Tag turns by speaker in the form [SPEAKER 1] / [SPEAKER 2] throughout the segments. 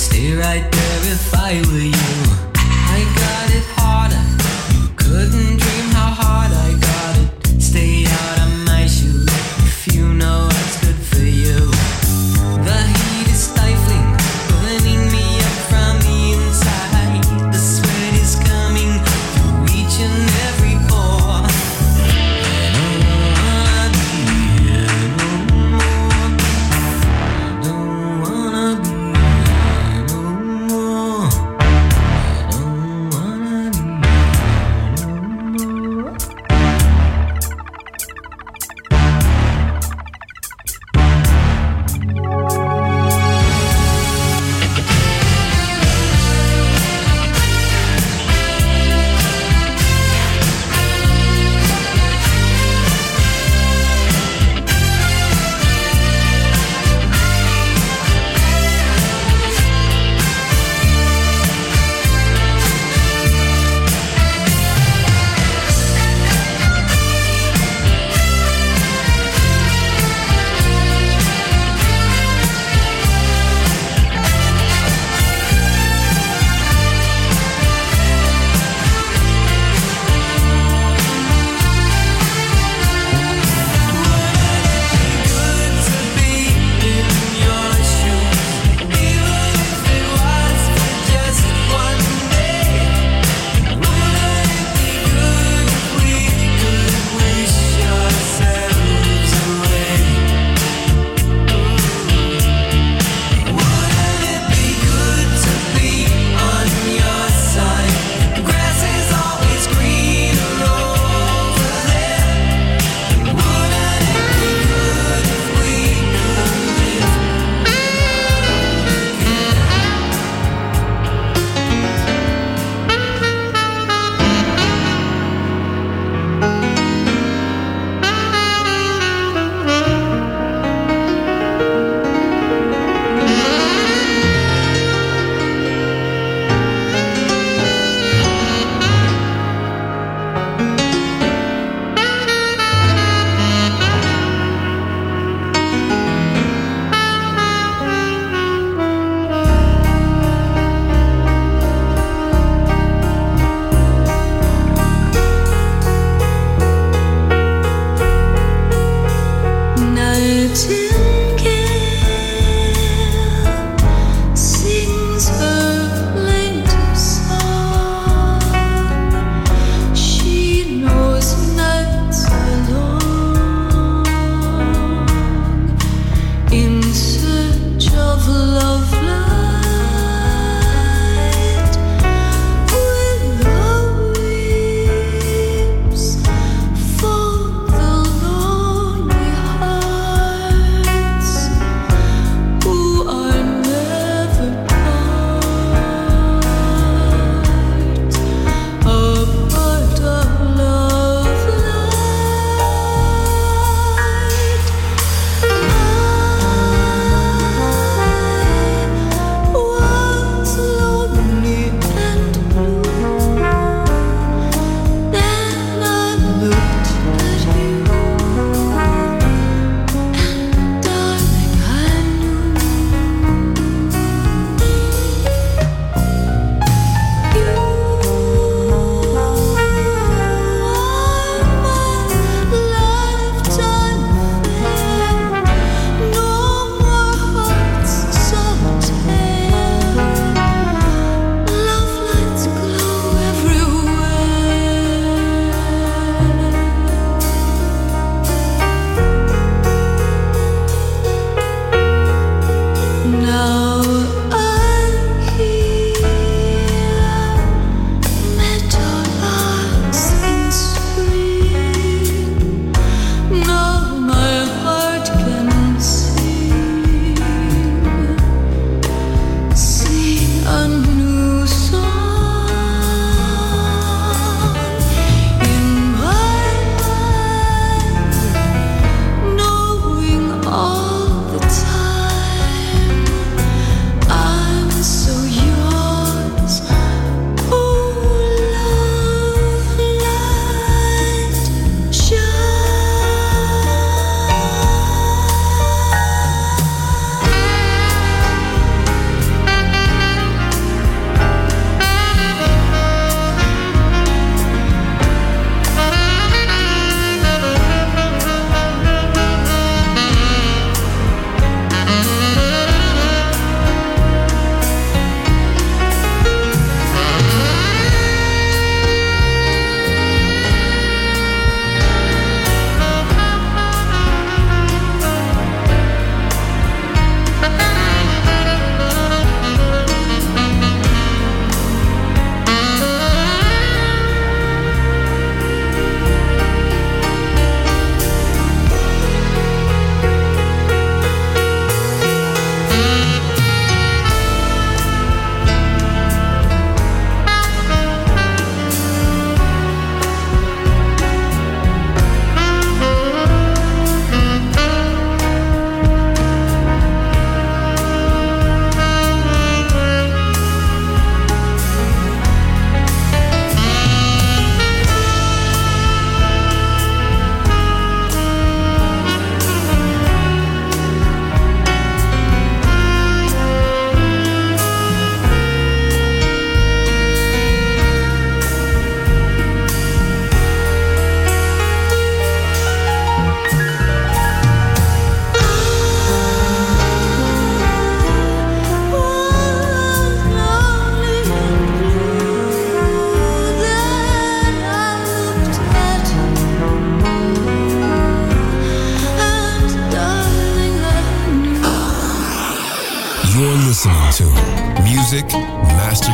[SPEAKER 1] stay right there if I were you. I got it harder, you couldn't dream.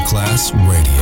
[SPEAKER 2] Class Radio.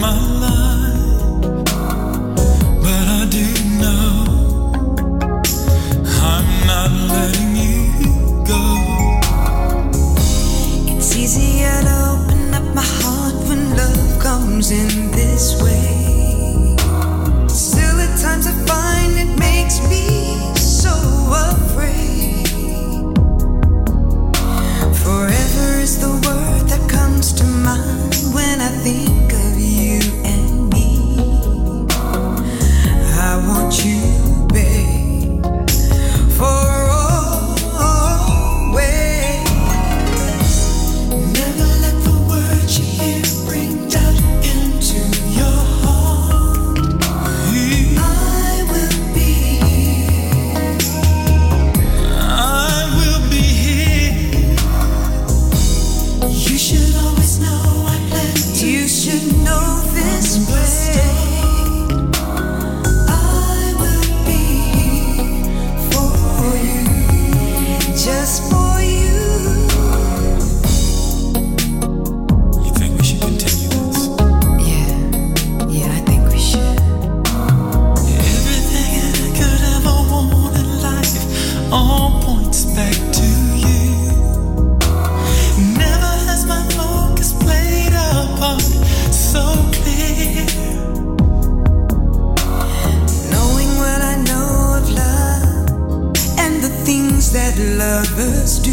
[SPEAKER 3] my life.
[SPEAKER 4] that lovers do.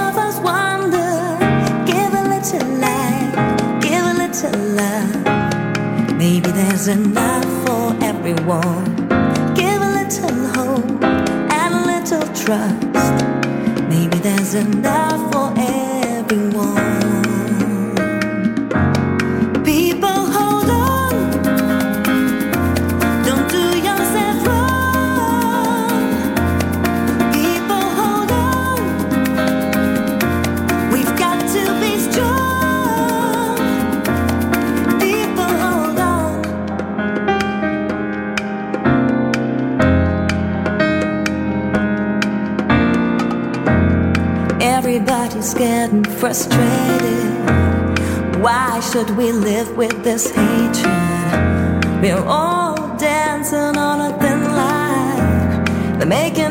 [SPEAKER 5] There's enough for everyone. Give a little hope and a little trust. Maybe there's enough for everyone. Scared and frustrated. Why should we live with this hatred? We're all dancing on a thin line. They're making